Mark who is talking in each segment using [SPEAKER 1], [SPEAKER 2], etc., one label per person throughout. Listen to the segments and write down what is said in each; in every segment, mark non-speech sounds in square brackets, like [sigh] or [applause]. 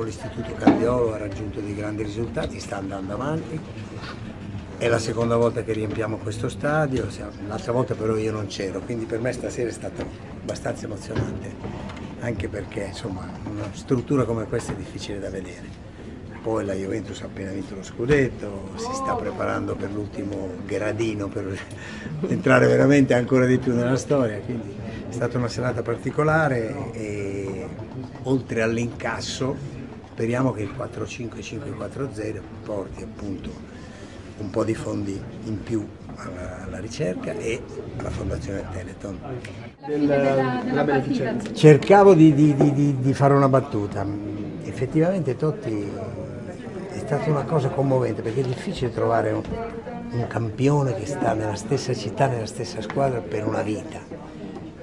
[SPEAKER 1] con l'Istituto Cardiolo ha raggiunto dei grandi risultati, sta andando avanti. È la seconda volta che riempiamo questo stadio, l'altra volta però io non c'ero, quindi per me stasera è stato abbastanza emozionante, anche perché insomma una struttura come questa è difficile da vedere. Poi la Juventus ha appena vinto lo scudetto, si sta preparando per l'ultimo gradino per [laughs] entrare veramente ancora di più nella storia, quindi è stata una serata particolare e oltre all'incasso speriamo che il 4-5-5-4-0 porti appunto un po' di fondi in più alla, alla ricerca e alla Fondazione Teleton.
[SPEAKER 2] Del, della beneficenza.
[SPEAKER 1] Cercavo di, di, di, di fare una battuta, effettivamente Totti stata una cosa commovente perché è difficile trovare un, un campione che sta nella stessa città, nella stessa squadra per una vita.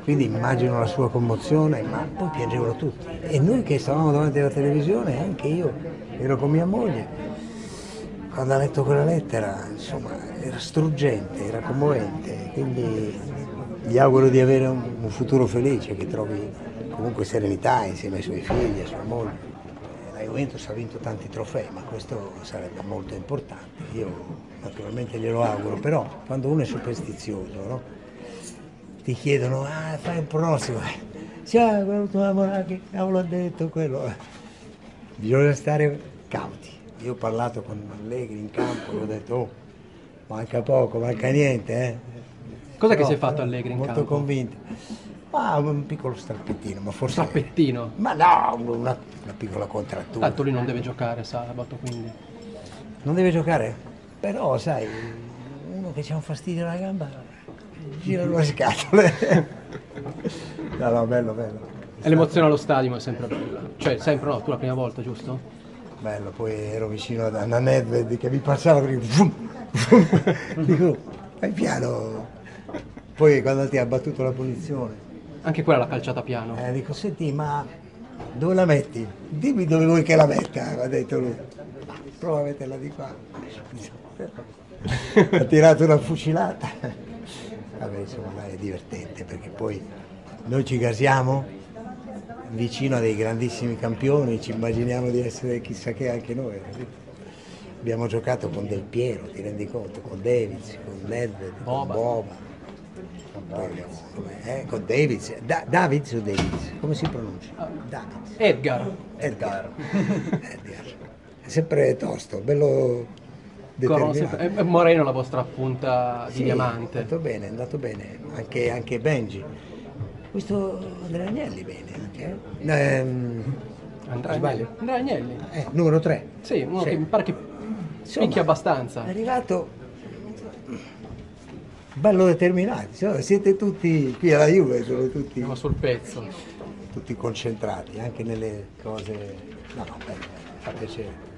[SPEAKER 1] Quindi immagino la sua commozione, ma poi piangevano tutti. E noi che stavamo davanti alla televisione, anche io ero con mia moglie, quando ha letto quella lettera, insomma, era struggente, era commovente. Quindi gli auguro di avere un, futuro felice, che trovi comunque serenità insieme ai suoi figli, a sua moglie la Juventus ha vinto tanti trofei, ma questo sarebbe molto importante. Io naturalmente glielo auguro, però quando uno è superstizioso, no? Ti chiedono, ah, fai un pronostico, ciao, quello tuo amore, che cavolo ha detto quello. Bisogna stare cauti. Io ho parlato con Allegri in campo, gli ho detto, oh, manca poco, manca niente. Eh.
[SPEAKER 2] Cosa che si è fatto Allegri in
[SPEAKER 1] molto
[SPEAKER 2] campo?
[SPEAKER 1] Molto convinto. Ma un piccolo strappettino, ma forse...
[SPEAKER 2] Strappettino?
[SPEAKER 1] Ma no, una, una piccola contrattura.
[SPEAKER 2] Tanto lui non deve giocare sabato, quindi...
[SPEAKER 1] Non deve giocare? Però, sai, uno che ha un fastidio alla gamba, gira le scatole. [laughs] no, no, bello, bello.
[SPEAKER 2] E l'emozione allo stadio è sempre bella. Cioè, sempre no, tu la prima volta, giusto?
[SPEAKER 1] Bello, poi ero vicino a Anna Nedved che mi passava, [laughs] dico, dico, fai piano. Poi quando ti ha battuto la punizione,
[SPEAKER 2] anche quella l'ha calciata piano.
[SPEAKER 1] Eh, dico, senti, ma dove la metti? Dimmi dove vuoi che la metta, ha detto lui. Prova a metterla di qua. [laughs] ha tirato una fucilata. Vabbè, insomma, è divertente perché poi noi ci casiamo vicino a dei grandissimi campioni, ci immaginiamo di essere chissà che anche noi. Abbiamo giocato con Del Piero, ti rendi conto, con Davids, con Nedved, con Boba eh, con Davids, da, Davids o Davids? Come si pronuncia?
[SPEAKER 2] Davids. Edgar.
[SPEAKER 1] Edgar. [laughs] Edgar. È sempre tosto, bello determinato.
[SPEAKER 2] È Moreno la vostra punta di
[SPEAKER 1] sì,
[SPEAKER 2] diamante.
[SPEAKER 1] È andato bene, è andato bene, anche, anche Benji. Questo Andrea Agnelli bene anche. Eh? Ehm,
[SPEAKER 2] Andrea Agnelli. Andrea Agnelli.
[SPEAKER 1] Eh, numero 3.
[SPEAKER 2] Sì, uno sì. che mi pare che picchia abbastanza.
[SPEAKER 1] È arrivato bello determinati, cioè, siete tutti qui alla Juve, sono tutti
[SPEAKER 2] Siamo sul pezzo.
[SPEAKER 1] Tutti concentrati, anche nelle cose. No, no, bello, fa piacere.